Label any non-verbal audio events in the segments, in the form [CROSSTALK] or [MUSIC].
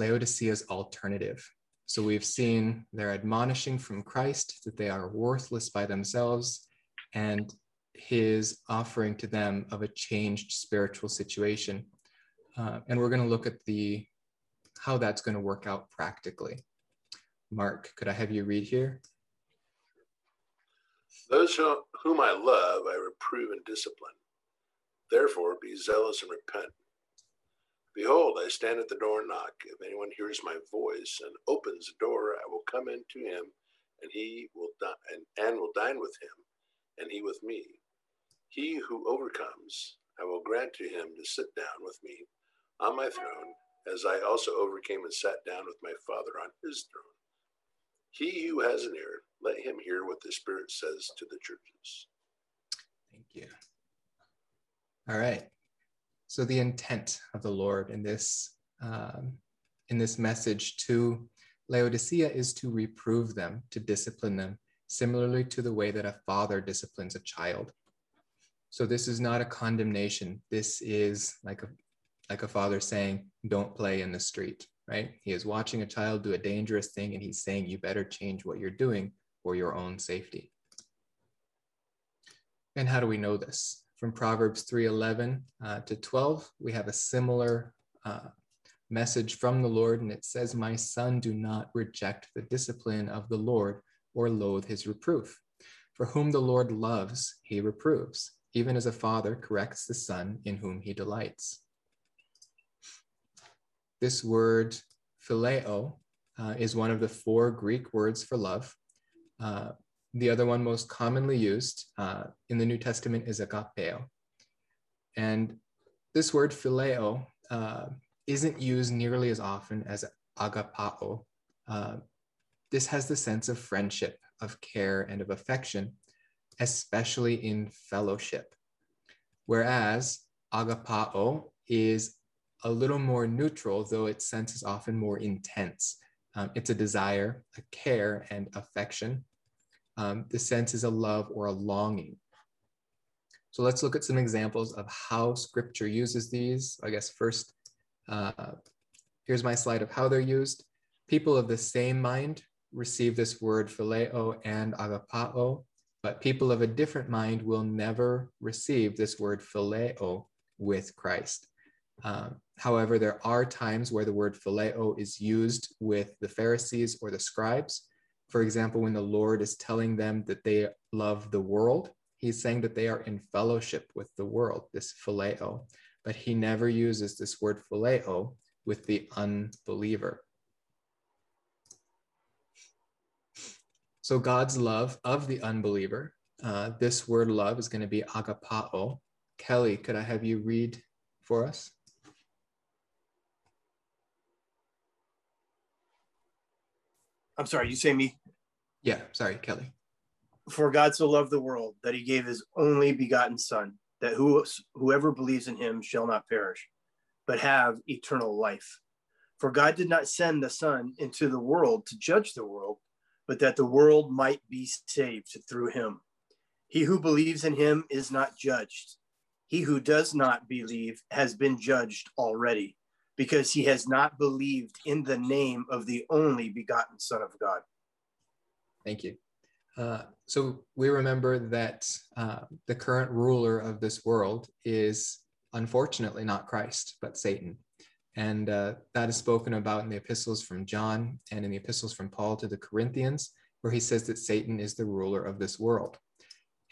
Laodicea's alternative. So we've seen their admonishing from Christ that they are worthless by themselves and his offering to them of a changed spiritual situation. Uh, and we're going to look at the how that's going to work out practically. Mark, could I have you read here? Those whom I love, I reprove and discipline. Therefore, be zealous and repent. Behold, I stand at the door and knock. If anyone hears my voice and opens the door, I will come in to him, and he will di- and, and will dine with him, and he with me. He who overcomes, I will grant to him to sit down with me on my throne, as I also overcame and sat down with my Father on his throne. He who has an ear, let him hear what the Spirit says to the churches. Thank you. All right. So the intent of the Lord in this um, in this message to Laodicea is to reprove them, to discipline them, similarly to the way that a father disciplines a child. So this is not a condemnation. This is like a like a father saying, "Don't play in the street." Right? He is watching a child do a dangerous thing, and he's saying, "You better change what you're doing for your own safety." And how do we know this? From Proverbs 3:11 uh, to 12, we have a similar uh, message from the Lord, and it says, "My son, do not reject the discipline of the Lord or loathe his reproof. For whom the Lord loves, he reproves, even as a father corrects the son in whom he delights." This word phileo uh, is one of the four Greek words for love. The other one most commonly used uh, in the New Testament is agapeo. And this word phileo uh, isn't used nearly as often as agapao. Uh, this has the sense of friendship, of care, and of affection, especially in fellowship. Whereas agapao is a little more neutral, though its sense is often more intense. Um, it's a desire, a care, and affection um, the sense is a love or a longing. So let's look at some examples of how scripture uses these. I guess first, uh, here's my slide of how they're used. People of the same mind receive this word phileo and agapao, but people of a different mind will never receive this word phileo with Christ. Um, however, there are times where the word phileo is used with the Pharisees or the scribes, for example, when the Lord is telling them that they love the world, he's saying that they are in fellowship with the world, this phileo, but he never uses this word phileo with the unbeliever. So God's love of the unbeliever, uh, this word love is going to be agapao. Kelly, could I have you read for us? I'm sorry, you say me? Yeah, sorry, Kelly. For God so loved the world that he gave his only begotten Son, that who, whoever believes in him shall not perish, but have eternal life. For God did not send the Son into the world to judge the world, but that the world might be saved through him. He who believes in him is not judged. He who does not believe has been judged already because he has not believed in the name of the only begotten Son of God. Thank you. Uh, so we remember that uh, the current ruler of this world is unfortunately not Christ, but Satan. And uh, that is spoken about in the epistles from John and in the epistles from Paul to the Corinthians, where he says that Satan is the ruler of this world.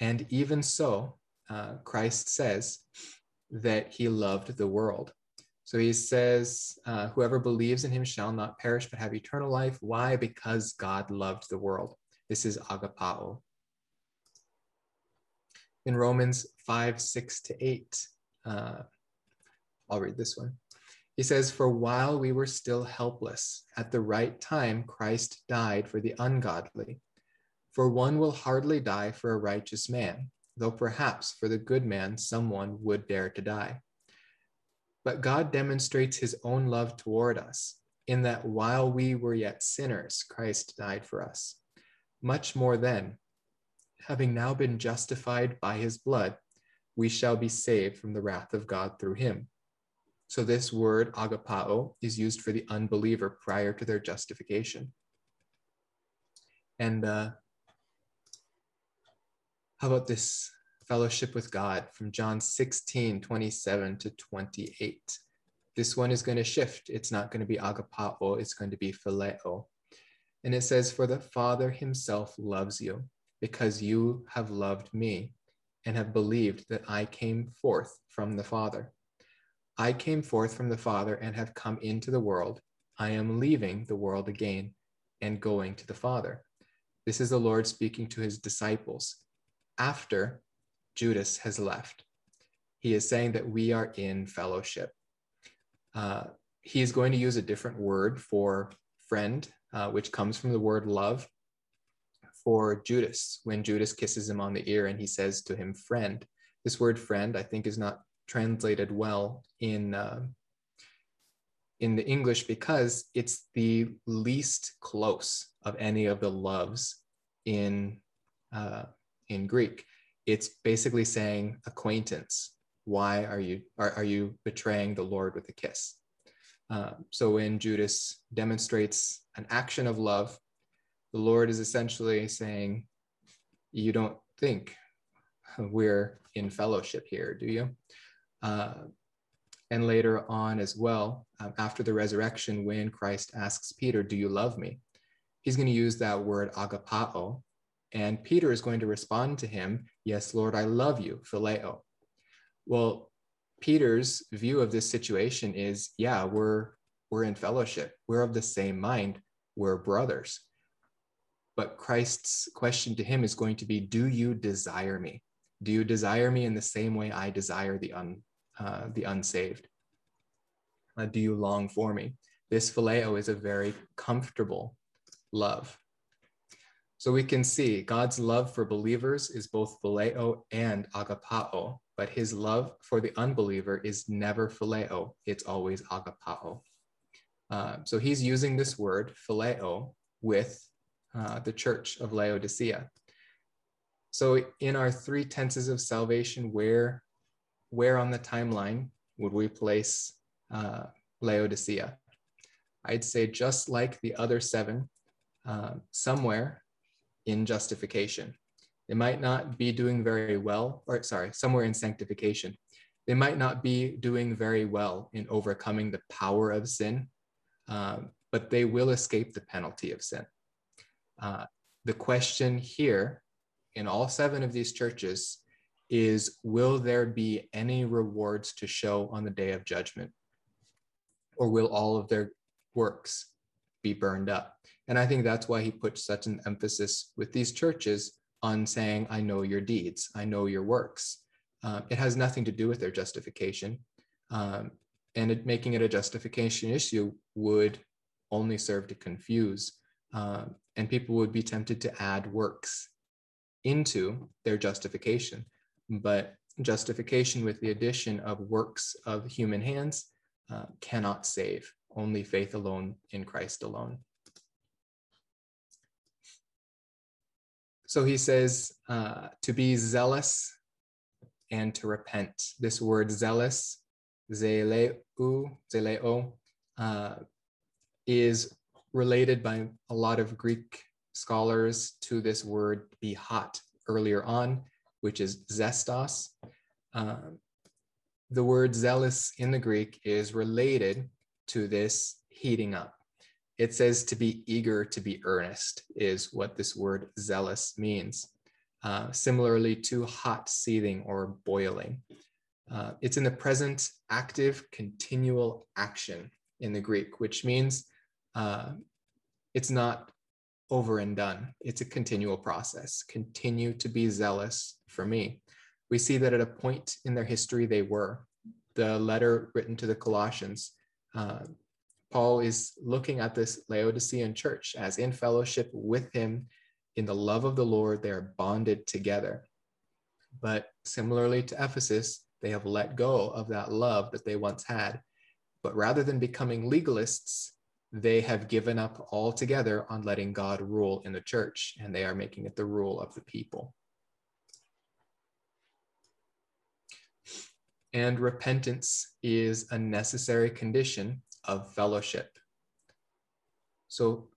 And even so, uh, Christ says that he loved the world. So he says, uh, Whoever believes in him shall not perish but have eternal life. Why? Because God loved the world. This is agapao. In Romans 5, 6 to 8, uh, I'll read this one. He says, For while we were still helpless, at the right time, Christ died for the ungodly. For one will hardly die for a righteous man, though perhaps for the good man someone would dare to die. But God demonstrates his own love toward us in that while we were yet sinners, Christ died for us. Much more then, having now been justified by his blood, we shall be saved from the wrath of God through him. So this word agapao is used for the unbeliever prior to their justification. And uh, how about this fellowship with God from John 16, 27 to 28? This one is going to shift. It's not going to be agapao, it's going to be phileo. And it says, For the Father himself loves you because you have loved me and have believed that I came forth from the Father. I came forth from the Father and have come into the world. I am leaving the world again and going to the Father. This is the Lord speaking to his disciples after Judas has left. He is saying that we are in fellowship. Uh, he is going to use a different word for friend, uh, which comes from the word love, for Judas when Judas kisses him on the ear and he says to him, friend. This word friend, I think, is not translated well in uh, in the English because it's the least close of any of the loves in uh, in Greek. It's basically saying acquaintance. Why are you are, are you betraying the Lord with a kiss? Uh, so when Judas demonstrates an action of love, the Lord is essentially saying, "You don't think we're in fellowship here, do you?" Uh, and later on as well, um, after the resurrection, when Christ asks Peter, Do you love me? He's going to use that word agapao. And Peter is going to respond to him, Yes, Lord, I love you, phileo. Well, Peter's view of this situation is, yeah, we're we're in fellowship. We're of the same mind. We're brothers. But Christ's question to him is going to be, Do you desire me? Do you desire me in the same way I desire the un, uh, the unsaved? Uh, do you long for me? This phileo is a very comfortable love. So we can see God's love for believers is both phileo and agapao, but his love for the unbeliever is never phileo, it's always agapao. Uh, so he's using this word, phileo, with uh, the church of Laodicea. So in our three tenses of salvation, where where on the timeline would we place uh, Laodicea? I'd say just like the other seven, uh, somewhere in justification. They might not be doing very well, or sorry, somewhere in sanctification. They might not be doing very well in overcoming the power of sin, uh, but they will escape the penalty of sin. Uh, the question here in all seven of these churches is will there be any rewards to show on the day of judgment? Or will all of their works be burned up? And I think that's why he puts such an emphasis with these churches on saying, I know your deeds, I know your works. Um, it has nothing to do with their justification. Um, and it, making it a justification issue would only serve to confuse. Um, and people would be tempted to add works into their justification but justification with the addition of works of human hands uh, cannot save, only faith alone in Christ alone. So he says uh, to be zealous and to repent. This word zealous, zeleu, zeleo, uh, is related by a lot of Greek scholars to this word be hot earlier on which is zestos. Um, the word zealous in the Greek is related to this heating up. It says to be eager to be earnest, is what this word zealous means. Uh, similarly to hot, seething, or boiling. Uh, it's in the present active continual action in the Greek, which means uh, it's not over and done. It's a continual process. Continue to be zealous for me. We see that at a point in their history, they were. The letter written to the Colossians, uh, Paul is looking at this Laodicean church as in fellowship with him in the love of the Lord, they are bonded together. But similarly to Ephesus, they have let go of that love that they once had. But rather than becoming legalists, they have given up altogether on letting God rule in the church, and they are making it the rule of the people. and repentance is a necessary condition of fellowship. So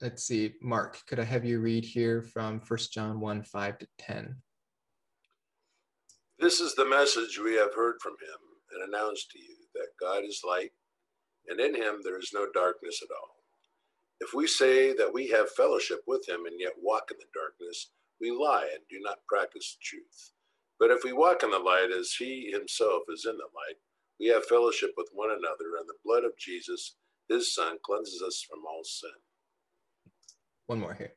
let's see, Mark, could I have you read here from 1 John 1 5 to 10? This is the message we have heard from him and announced to you that God is light, and in him there is no darkness at all. If we say that we have fellowship with him and yet walk in the darkness, we lie and do not practice the truth. But if we walk in the light as he himself is in the light, we have fellowship with one another, and the blood of Jesus, his son, cleanses us from all sin. One more here.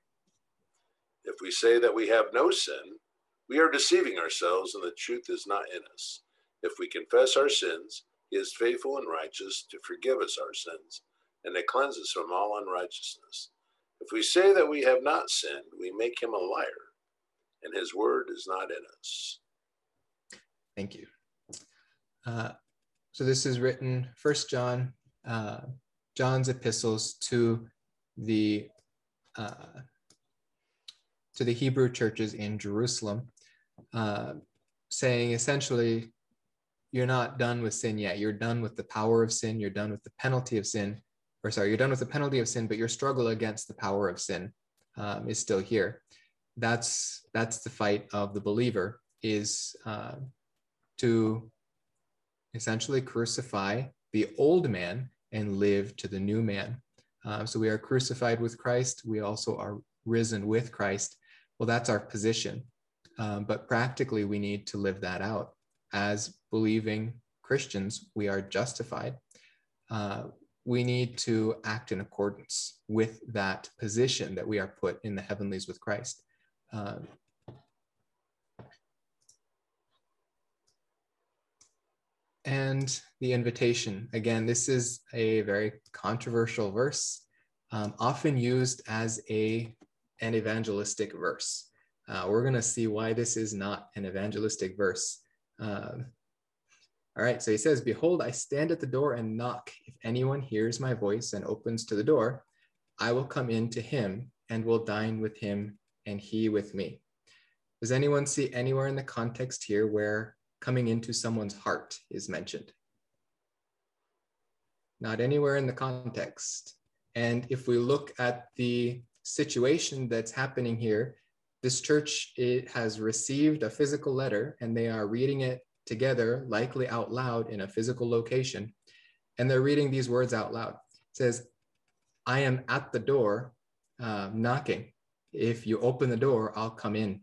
If we say that we have no sin, we are deceiving ourselves, and the truth is not in us. If we confess our sins, he is faithful and righteous to forgive us our sins and to cleanse us from all unrighteousness. If we say that we have not sinned, we make him a liar, and his word is not in us. Thank you. Uh, so this is written First John, uh, John's epistles to the uh, to the Hebrew churches in Jerusalem, uh, saying essentially, you're not done with sin yet. You're done with the power of sin. You're done with the penalty of sin, or sorry, you're done with the penalty of sin, but your struggle against the power of sin um, is still here. That's that's the fight of the believer is uh, to essentially crucify the old man and live to the new man. Um, so we are crucified with Christ. We also are risen with Christ. Well, that's our position. Um, but practically, we need to live that out. As believing Christians, we are justified. Uh, we need to act in accordance with that position that we are put in the heavenlies with Christ. Uh, and the invitation. Again, this is a very controversial verse, um, often used as a, an evangelistic verse. Uh, we're going to see why this is not an evangelistic verse. Um, all right, so he says, Behold, I stand at the door and knock. If anyone hears my voice and opens to the door, I will come in to him and will dine with him and he with me. Does anyone see anywhere in the context here where coming into someone's heart is mentioned. Not anywhere in the context. And if we look at the situation that's happening here, this church it has received a physical letter and they are reading it together, likely out loud in a physical location. And they're reading these words out loud. It says, I am at the door uh, knocking. If you open the door, I'll come in.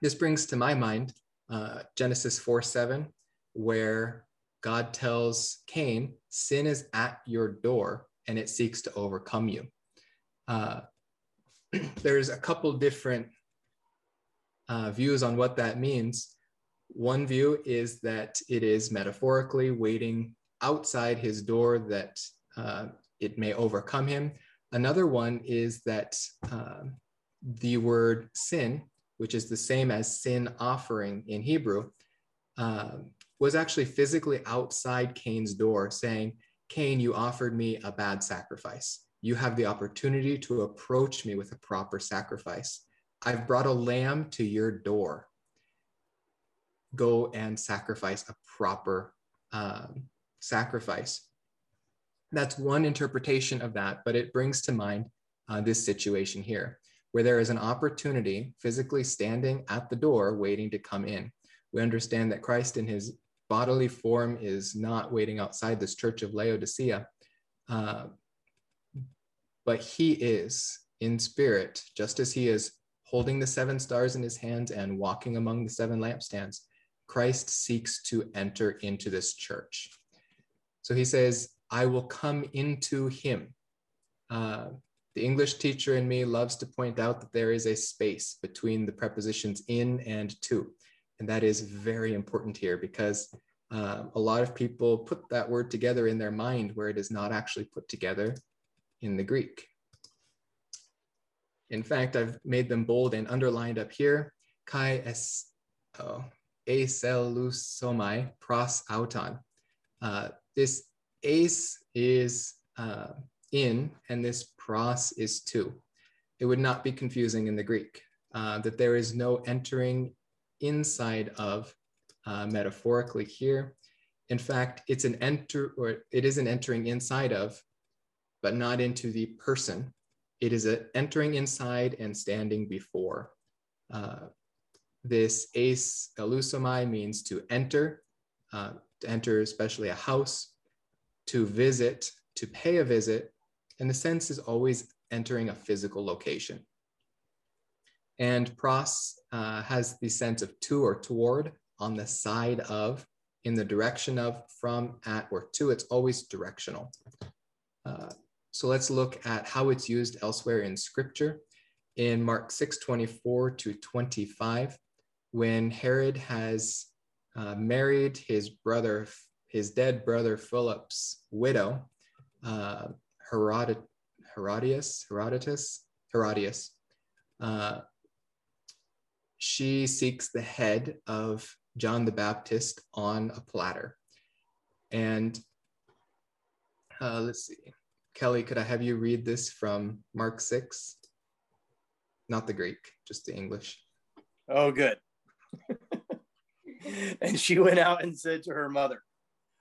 This brings to my mind uh, Genesis 4 7, where God tells Cain, Sin is at your door and it seeks to overcome you. Uh, [CLEARS THROAT] there's a couple different uh, views on what that means. One view is that it is metaphorically waiting outside his door that uh, it may overcome him. Another one is that uh, the word sin which is the same as sin offering in Hebrew, um, was actually physically outside Cain's door saying, Cain, you offered me a bad sacrifice. You have the opportunity to approach me with a proper sacrifice. I've brought a lamb to your door. Go and sacrifice a proper um, sacrifice. That's one interpretation of that, but it brings to mind uh, this situation here where there is an opportunity physically standing at the door waiting to come in. We understand that Christ in his bodily form is not waiting outside this church of Laodicea, uh, but he is in spirit, just as he is holding the seven stars in his hands and walking among the seven lampstands. Christ seeks to enter into this church. So he says, I will come into him. Uh, the English teacher in me loves to point out that there is a space between the prepositions in and to. And that is very important here because uh, a lot of people put that word together in their mind where it is not actually put together in the Greek. In fact, I've made them bold and underlined up here. Kai es oh, eselusomai pros auton. Uh, this ace is uh, in and this pros is to. It would not be confusing in the Greek uh, that there is no entering inside of uh, metaphorically here. In fact, it's an enter or it is an entering inside of, but not into the person. It is an entering inside and standing before. Uh, this ace elusomai means to enter, uh, to enter especially a house, to visit, to pay a visit, and the sense is always entering a physical location. And pros uh, has the sense of to or toward on the side of, in the direction of, from, at, or to. It's always directional. Uh, so let's look at how it's used elsewhere in scripture. In Mark 6, 24 to 25, when Herod has uh, married his brother, his dead brother Philip's widow, uh, Herod, Herodias, Herodotus, Herodias, uh, she seeks the head of John the Baptist on a platter. And uh, let's see, Kelly, could I have you read this from Mark 6? Not the Greek, just the English. Oh, good. [LAUGHS] and she went out and said to her mother,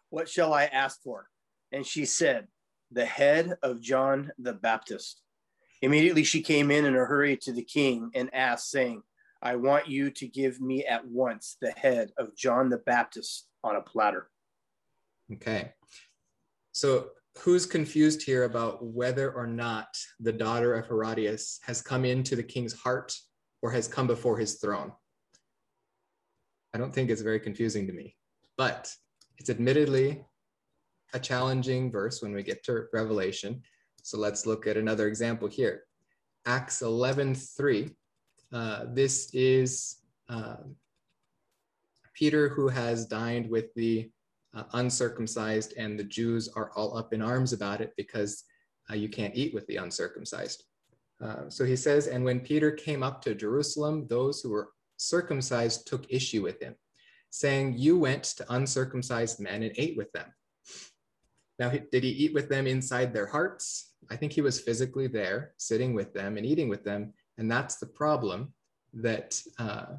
What shall I ask for? And she said, The head of John the Baptist. Immediately she came in in a hurry to the king and asked, saying, I want you to give me at once the head of John the Baptist on a platter. Okay. So, who's confused here about whether or not the daughter of Herodias has come into the king's heart or has come before his throne? I don't think it's very confusing to me, but it's admittedly a challenging verse when we get to Revelation. So let's look at another example here. Acts 11 3 uh, this is uh, Peter who has dined with the uh, uncircumcised, and the Jews are all up in arms about it because uh, you can't eat with the uncircumcised. Uh, so he says, and when Peter came up to Jerusalem, those who were circumcised took issue with him, saying, You went to uncircumcised men and ate with them. Now, did he eat with them inside their hearts? I think he was physically there, sitting with them and eating with them, and that's the problem that, uh,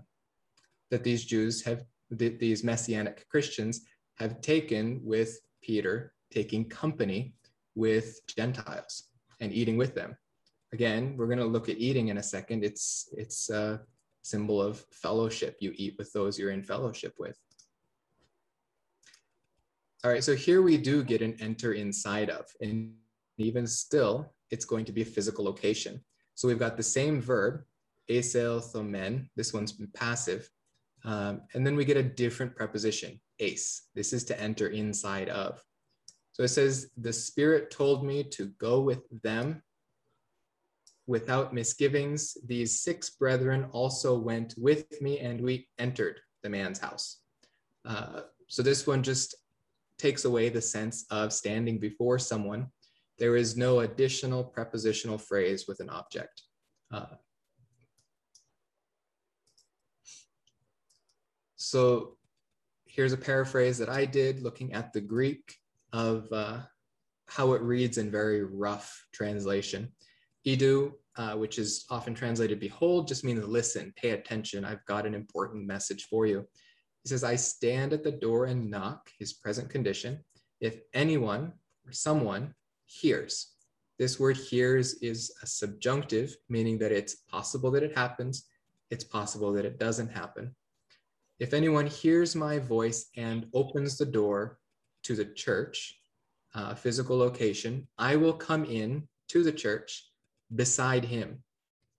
that these Jews have, th- these Messianic Christians have taken with Peter taking company with Gentiles and eating with them. Again, we're going to look at eating in a second. It's, it's a symbol of fellowship. You eat with those you're in fellowship with. All right, so here we do get an enter inside of, and even still, it's going to be a physical location. So we've got the same verb, asel thomen. This one's passive. Um, and then we get a different preposition, ace. This is to enter inside of. So it says, the Spirit told me to go with them without misgivings. These six brethren also went with me, and we entered the man's house. Uh, so this one just takes away the sense of standing before someone there is no additional prepositional phrase with an object. Uh, so here's a paraphrase that I did looking at the Greek of uh, how it reads in very rough translation. Idu, uh, which is often translated behold, just means listen, pay attention. I've got an important message for you. He says, I stand at the door and knock, his present condition. If anyone or someone hears. This word hears is a subjunctive, meaning that it's possible that it happens, it's possible that it doesn't happen. If anyone hears my voice and opens the door to the church, uh, physical location, I will come in to the church beside him.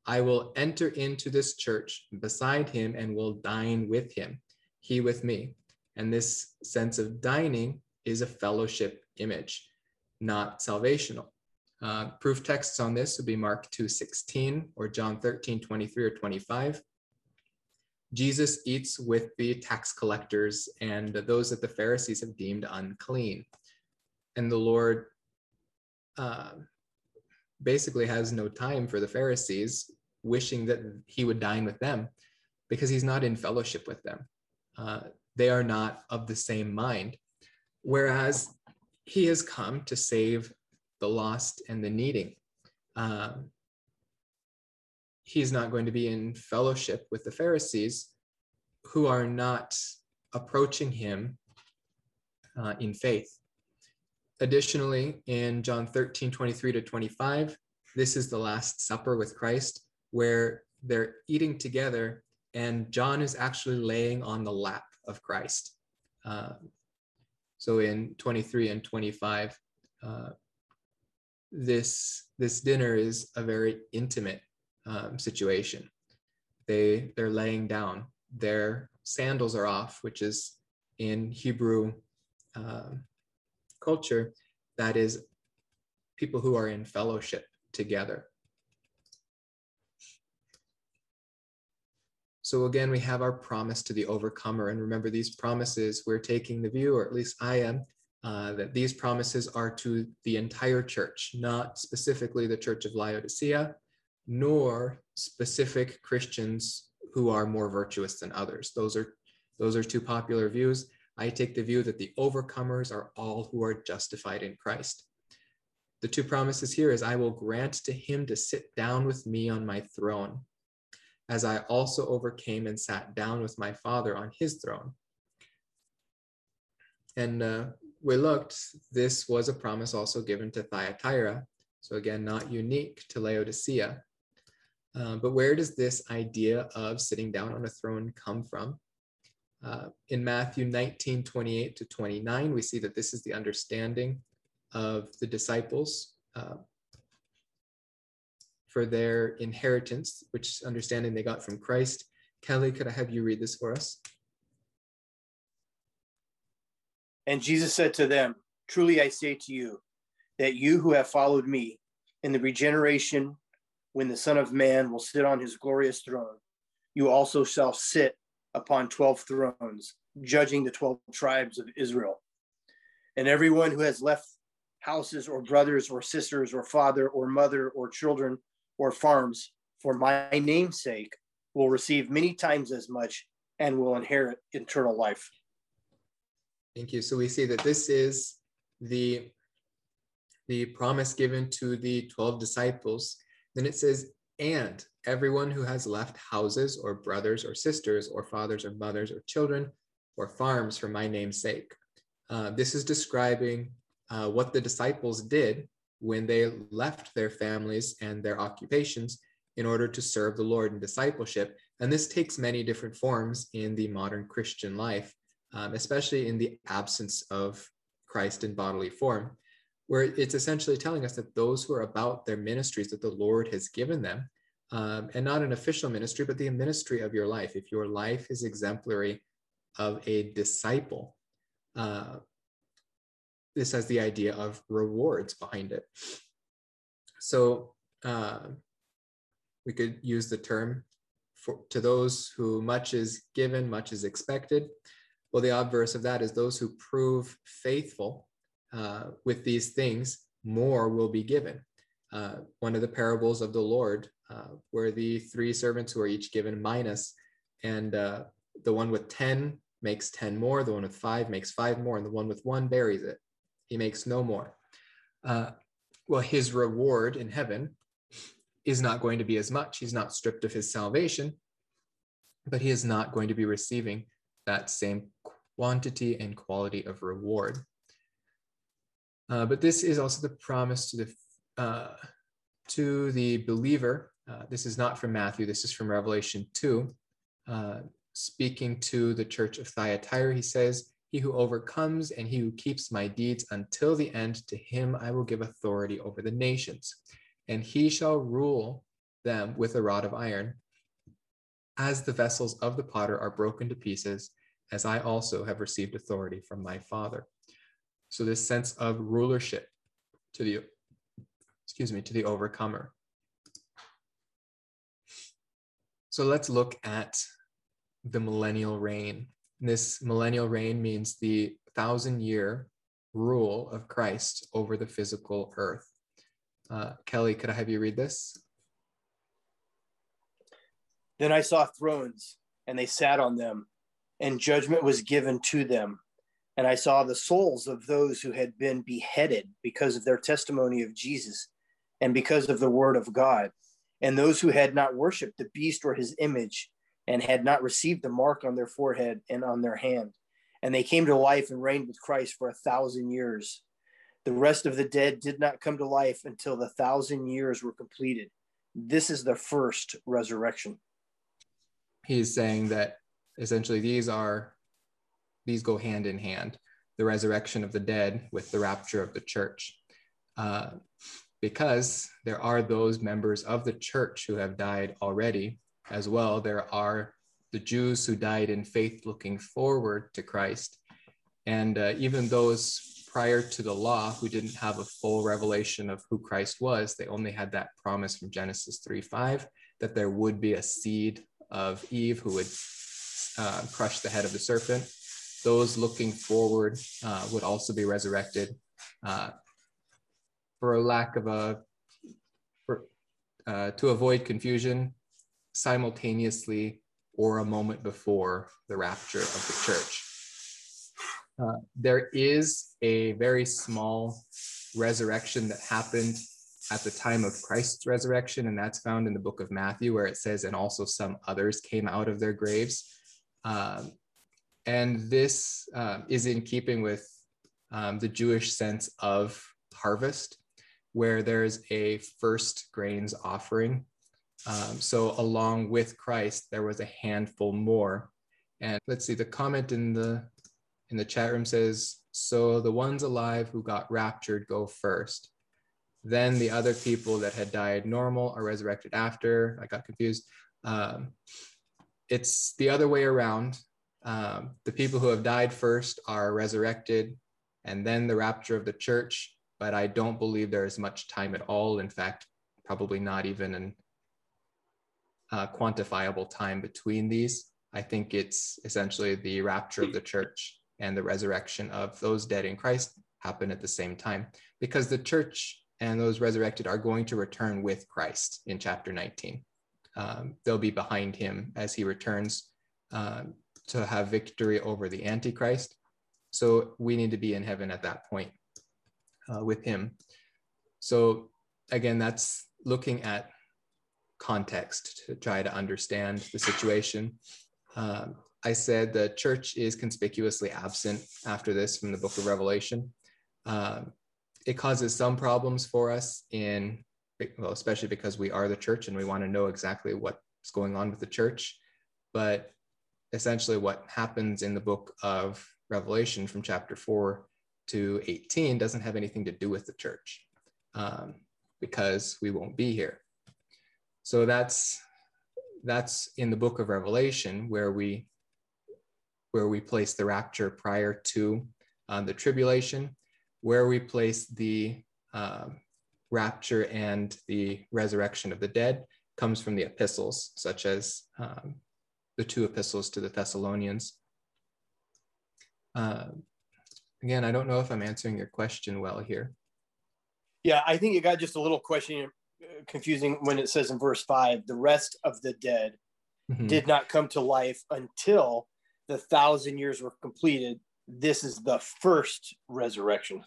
I will enter into this church beside him and will dine with him, he with me. And this sense of dining is a fellowship image not salvational. Uh, proof texts on this would be Mark 2.16 or John 13, 23 or 25. Jesus eats with the tax collectors and those that the Pharisees have deemed unclean. And the Lord uh, basically has no time for the Pharisees, wishing that he would dine with them because he's not in fellowship with them. Uh, they are not of the same mind. Whereas he has come to save the lost and the needing. Um, he's not going to be in fellowship with the Pharisees who are not approaching him uh, in faith. Additionally, in John 13, 23 to 25, this is the Last Supper with Christ, where they're eating together, and John is actually laying on the lap of Christ. Uh, so in 23 and 25, uh, this this dinner is a very intimate um, situation. They they're laying down. Their sandals are off, which is in Hebrew um, culture, that is people who are in fellowship together. So again, we have our promise to the overcomer. And remember, these promises, we're taking the view, or at least I am, uh, that these promises are to the entire church, not specifically the Church of Laodicea, nor specific Christians who are more virtuous than others. Those are those are two popular views. I take the view that the overcomers are all who are justified in Christ. The two promises here is I will grant to him to sit down with me on my throne, as I also overcame and sat down with my Father on his throne. And uh, we looked, this was a promise also given to Thyatira. So again, not unique to Laodicea. Uh, but where does this idea of sitting down on a throne come from? Uh, in Matthew 19, 28 to 29, we see that this is the understanding of the disciples uh, for their inheritance, which understanding they got from Christ. Kelly, could I have you read this for us? And Jesus said to them, Truly I say to you, that you who have followed me in the regeneration when the Son of Man will sit on his glorious throne, you also shall sit upon 12 thrones, judging the 12 tribes of Israel. And everyone who has left houses or brothers or sisters or father or mother or children or farms for my name's sake will receive many times as much and will inherit eternal life. Thank you. So we see that this is the, the promise given to the 12 disciples. Then it says, and everyone who has left houses or brothers or sisters or fathers or mothers or children or farms for my name's sake. Uh, this is describing uh, what the disciples did when they left their families and their occupations in order to serve the Lord in discipleship. And this takes many different forms in the modern Christian life, um, especially in the absence of Christ in bodily form, where it's essentially telling us that those who are about their ministries that the Lord has given them um, and not an official ministry, but the ministry of your life. If your life is exemplary of a disciple, uh, this has the idea of rewards behind it. So uh, we could use the term for, to those who much is given, much is expected. Well, the obverse of that is those who prove faithful uh, with these things, more will be given. Uh, one of the parables of the Lord uh, where the three servants who are each given and uh, the one with 10 makes 10 more, the one with five makes five more, and the one with one buries it. He makes no more. Uh, well, his reward in heaven is not going to be as much. He's not stripped of his salvation, but he is not going to be receiving that same quantity and quality of reward. Uh, but this is also the promise to the uh, to the believer uh, this is not from Matthew, this is from Revelation 2. Uh, speaking to the church of Thyatira, he says, He who overcomes and he who keeps my deeds until the end, to him I will give authority over the nations, and he shall rule them with a rod of iron, as the vessels of the potter are broken to pieces, as I also have received authority from my Father. So this sense of rulership to the excuse me to the overcomer So let's look at the millennial reign. This millennial reign means the thousand year rule of Christ over the physical earth. Uh, Kelly, could I have you read this? Then I saw thrones, and they sat on them, and judgment was given to them. And I saw the souls of those who had been beheaded because of their testimony of Jesus and because of the word of God and those who had not worshiped the beast or his image and had not received the mark on their forehead and on their hand and they came to life and reigned with Christ for a thousand years. The rest of the dead did not come to life until the thousand years were completed. This is the first resurrection. He's saying that essentially these are these go hand in hand the resurrection of the dead with the rapture of the church uh, because there are those members of the church who have died already as well there are the jews who died in faith looking forward to christ and uh, even those prior to the law who didn't have a full revelation of who christ was they only had that promise from genesis 3 5 that there would be a seed of eve who would uh, crush the head of the serpent those looking forward uh, would also be resurrected. Uh, for a lack of a, for, uh, to avoid confusion, simultaneously or a moment before the rapture of the church. Uh, there is a very small resurrection that happened at the time of Christ's resurrection, and that's found in the book of Matthew, where it says, and also some others came out of their graves. Um, and this uh, is in keeping with um, the Jewish sense of harvest, where there's a first grains offering. Um, so, along with Christ, there was a handful more. And let's see, the comment in the in the chat room says, "So the ones alive who got raptured go first. Then the other people that had died normal are resurrected after." I got confused. Um, it's the other way around. Um, the people who have died first are resurrected, and then the rapture of the church. But I don't believe there is much time at all. In fact, probably not even an uh, quantifiable time between these. I think it's essentially the rapture of the church and the resurrection of those dead in Christ happen at the same time because the church and those resurrected are going to return with Christ in chapter 19. Um, they'll be behind him as he returns. Um, to have victory over the Antichrist. So we need to be in heaven at that point uh, with him. So again, that's looking at context to try to understand the situation. Um, I said the church is conspicuously absent after this from the book of Revelation. Um, it causes some problems for us in, well, especially because we are the church and we want to know exactly what's going on with the church. But essentially what happens in the book of Revelation from chapter 4 to 18 doesn't have anything to do with the church um, because we won't be here. So that's that's in the book of Revelation where we where we place the rapture prior to uh, the tribulation, where we place the um, rapture and the resurrection of the dead comes from the epistles, such as um, the two epistles to the Thessalonians. Uh, again, I don't know if I'm answering your question well here. Yeah, I think you got just a little question uh, confusing when it says in verse five, the rest of the dead mm-hmm. did not come to life until the thousand years were completed. This is the first resurrection.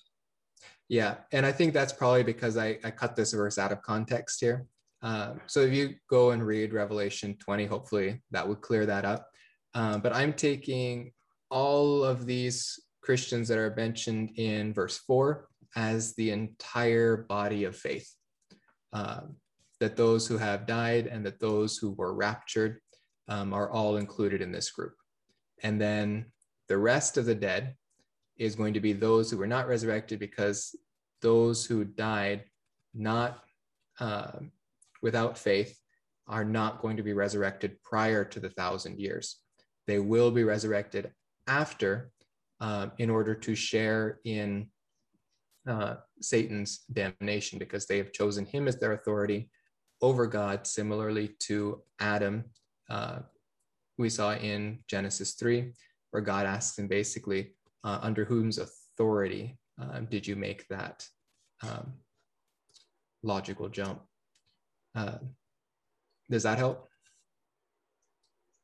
Yeah, and I think that's probably because I, I cut this verse out of context here. Um, so if you go and read Revelation 20, hopefully that would clear that up. Um, but I'm taking all of these Christians that are mentioned in verse 4 as the entire body of faith. Um, that those who have died and that those who were raptured um, are all included in this group. And then the rest of the dead is going to be those who were not resurrected because those who died not uh, without faith are not going to be resurrected prior to the thousand years. They will be resurrected after um, in order to share in uh, Satan's damnation because they have chosen him as their authority over God, similarly to Adam. Uh, we saw in Genesis 3, where God asks him basically, uh, under whose authority um, did you make that um, logical jump? Uh, does that help?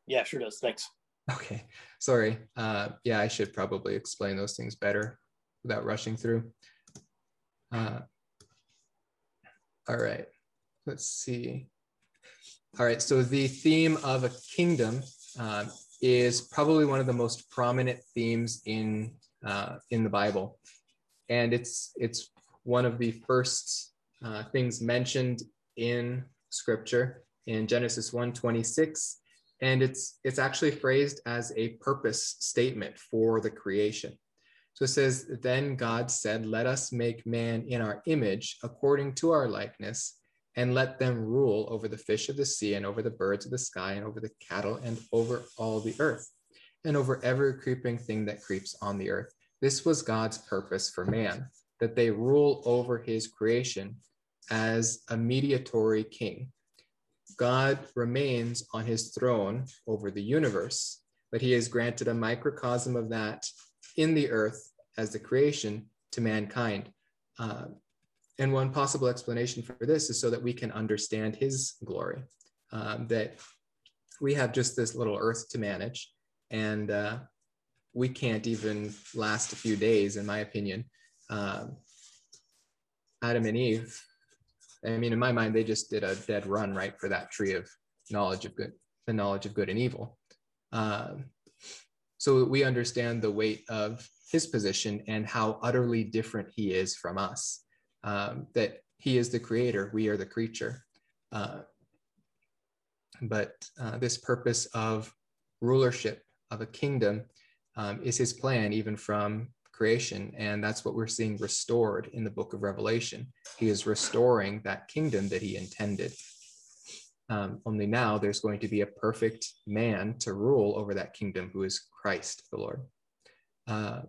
Yeah, sure does. Thanks. Okay, sorry. Uh, yeah, I should probably explain those things better without rushing through. Uh, all right, let's see. All right, so the theme of a kingdom uh, is probably one of the most prominent themes in uh, in the Bible, and it's it's one of the first uh, things mentioned in Scripture in Genesis 1:26, and it's it's actually phrased as a purpose statement for the creation. So it says, "Then God said, Let us make man in our image, according to our likeness." and let them rule over the fish of the sea and over the birds of the sky and over the cattle and over all the earth and over every creeping thing that creeps on the earth. This was God's purpose for man, that they rule over his creation as a mediatory king. God remains on his throne over the universe, but he has granted a microcosm of that in the earth as the creation to mankind. Uh, and one possible explanation for this is so that we can understand his glory, um, that we have just this little earth to manage, and uh, we can't even last a few days, in my opinion. Um, Adam and Eve, I mean, in my mind, they just did a dead run right for that tree of knowledge of good, the knowledge of good and evil. Um, so we understand the weight of his position and how utterly different he is from us um, that he is the creator, we are the creature. Uh, but uh, this purpose of rulership of a kingdom um, is his plan, even from creation. And that's what we're seeing restored in the book of Revelation. He is restoring that kingdom that he intended. Um, only now there's going to be a perfect man to rule over that kingdom, who is Christ the Lord. Uh,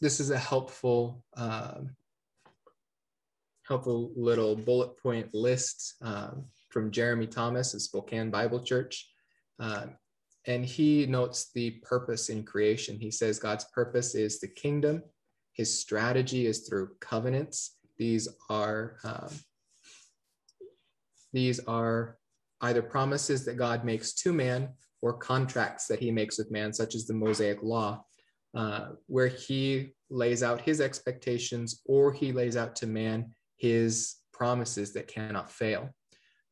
this is a helpful um, helpful little bullet point list um, from Jeremy Thomas of Spokane Bible Church. Uh, and he notes the purpose in creation. He says God's purpose is the kingdom. His strategy is through covenants. These are um, these are either promises that God makes to man or contracts that he makes with man, such as the Mosaic Law, uh, where he lays out his expectations or he lays out to man his promises that cannot fail.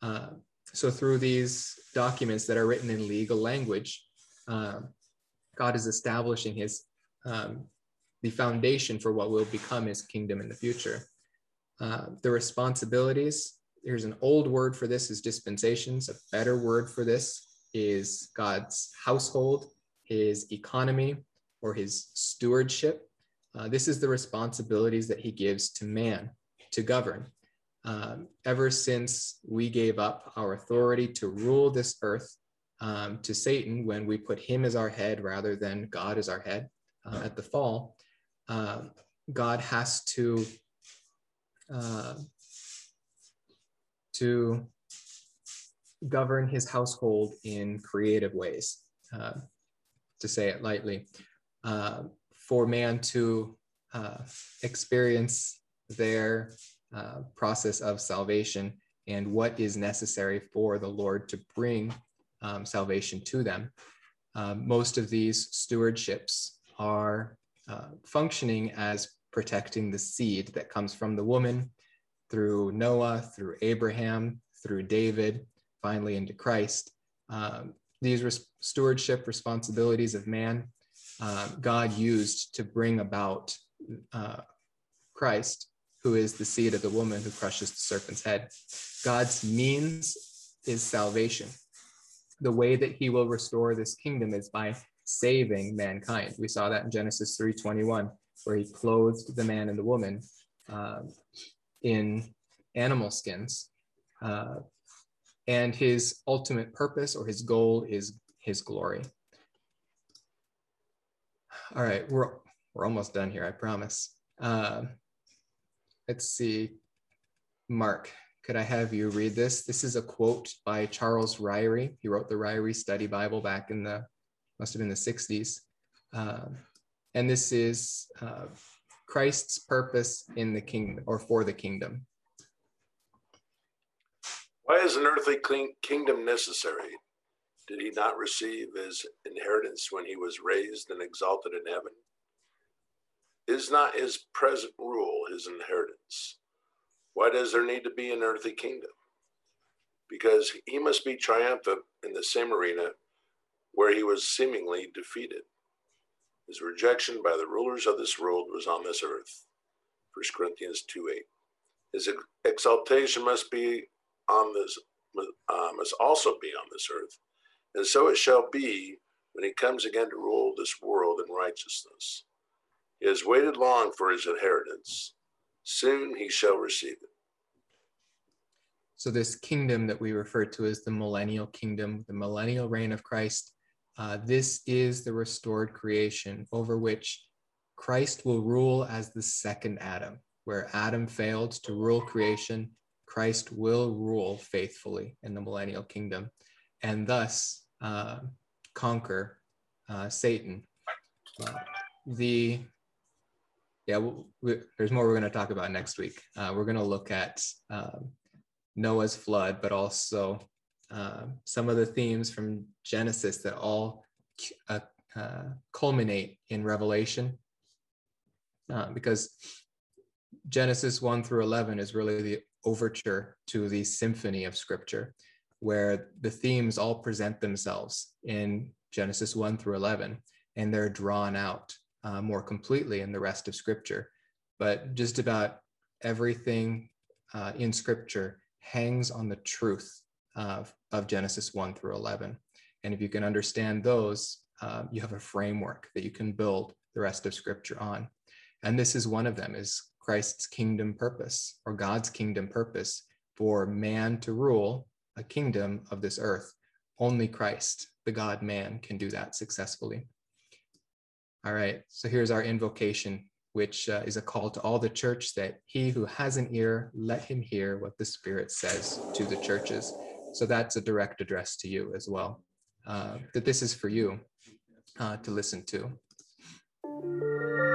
Uh, so through these documents that are written in legal language, um, God is establishing his um, the foundation for what will become his kingdom in the future. Uh, the responsibilities, here's an old word for this is dispensations. A better word for this is God's household, his economy, or his stewardship. Uh, this is the responsibilities that he gives to man to govern. Um, ever since we gave up our authority to rule this earth um, to Satan when we put him as our head rather than God as our head uh, at the fall, uh, God has to uh, to govern his household in creative ways, uh, to say it lightly. Uh, for man to uh, experience their uh, process of salvation and what is necessary for the Lord to bring um, salvation to them. Uh, most of these stewardships are uh, functioning as protecting the seed that comes from the woman through Noah, through Abraham, through David, finally into Christ. Um, these res- stewardship responsibilities of man, uh, God used to bring about uh, Christ who is the seed of the woman who crushes the serpent's head. God's means is salvation. The way that he will restore this kingdom is by saving mankind. We saw that in Genesis 3:21, where he clothed the man and the woman uh, in animal skins. Uh, and his ultimate purpose or his goal is his glory. All right, we're, we're almost done here, I promise. Uh, let's see. Mark, could I have you read this? This is a quote by Charles Ryrie. He wrote the Ryrie Study Bible back in the, must have been the 60s. Um, and this is uh, Christ's purpose in the kingdom or for the kingdom. Why is an earthly kingdom necessary? Did he not receive his inheritance when he was raised and exalted in heaven? Is not his present rule his inheritance? Why does there need to be an earthly kingdom? Because he must be triumphant in the same arena where he was seemingly defeated. His rejection by the rulers of this world was on this earth. 1 Corinthians 2 8. His exaltation must be on this, uh, must also be on this earth. And so it shall be when he comes again to rule this world in righteousness. He has waited long for his inheritance. Soon he shall receive it. So, this kingdom that we refer to as the millennial kingdom, the millennial reign of Christ, uh, this is the restored creation over which Christ will rule as the second Adam. Where Adam failed to rule creation, Christ will rule faithfully in the millennial kingdom and thus uh, conquer uh, Satan. Uh, the yeah, we, there's more we're going to talk about next week. Uh, we're going to look at um, Noah's flood, but also uh, some of the themes from Genesis that all uh, culminate in Revelation. Because Genesis 1 through 11 is really the overture to the symphony of Scripture, where the themes all present themselves in Genesis 1 through 11, and they're drawn out uh, more completely in the rest of Scripture. But just about everything uh, in Scripture hangs on the truth of, of Genesis 1 through 11. And if you can understand those, uh, you have a framework that you can build the rest of Scripture on. And this is one of them is Christ's kingdom purpose or God's kingdom purpose for man to rule a kingdom of this earth. Only Christ, the God man, can do that successfully. All right, so here's our invocation, which uh, is a call to all the church that he who has an ear, let him hear what the Spirit says to the churches. So that's a direct address to you as well, uh, that this is for you uh, to listen to.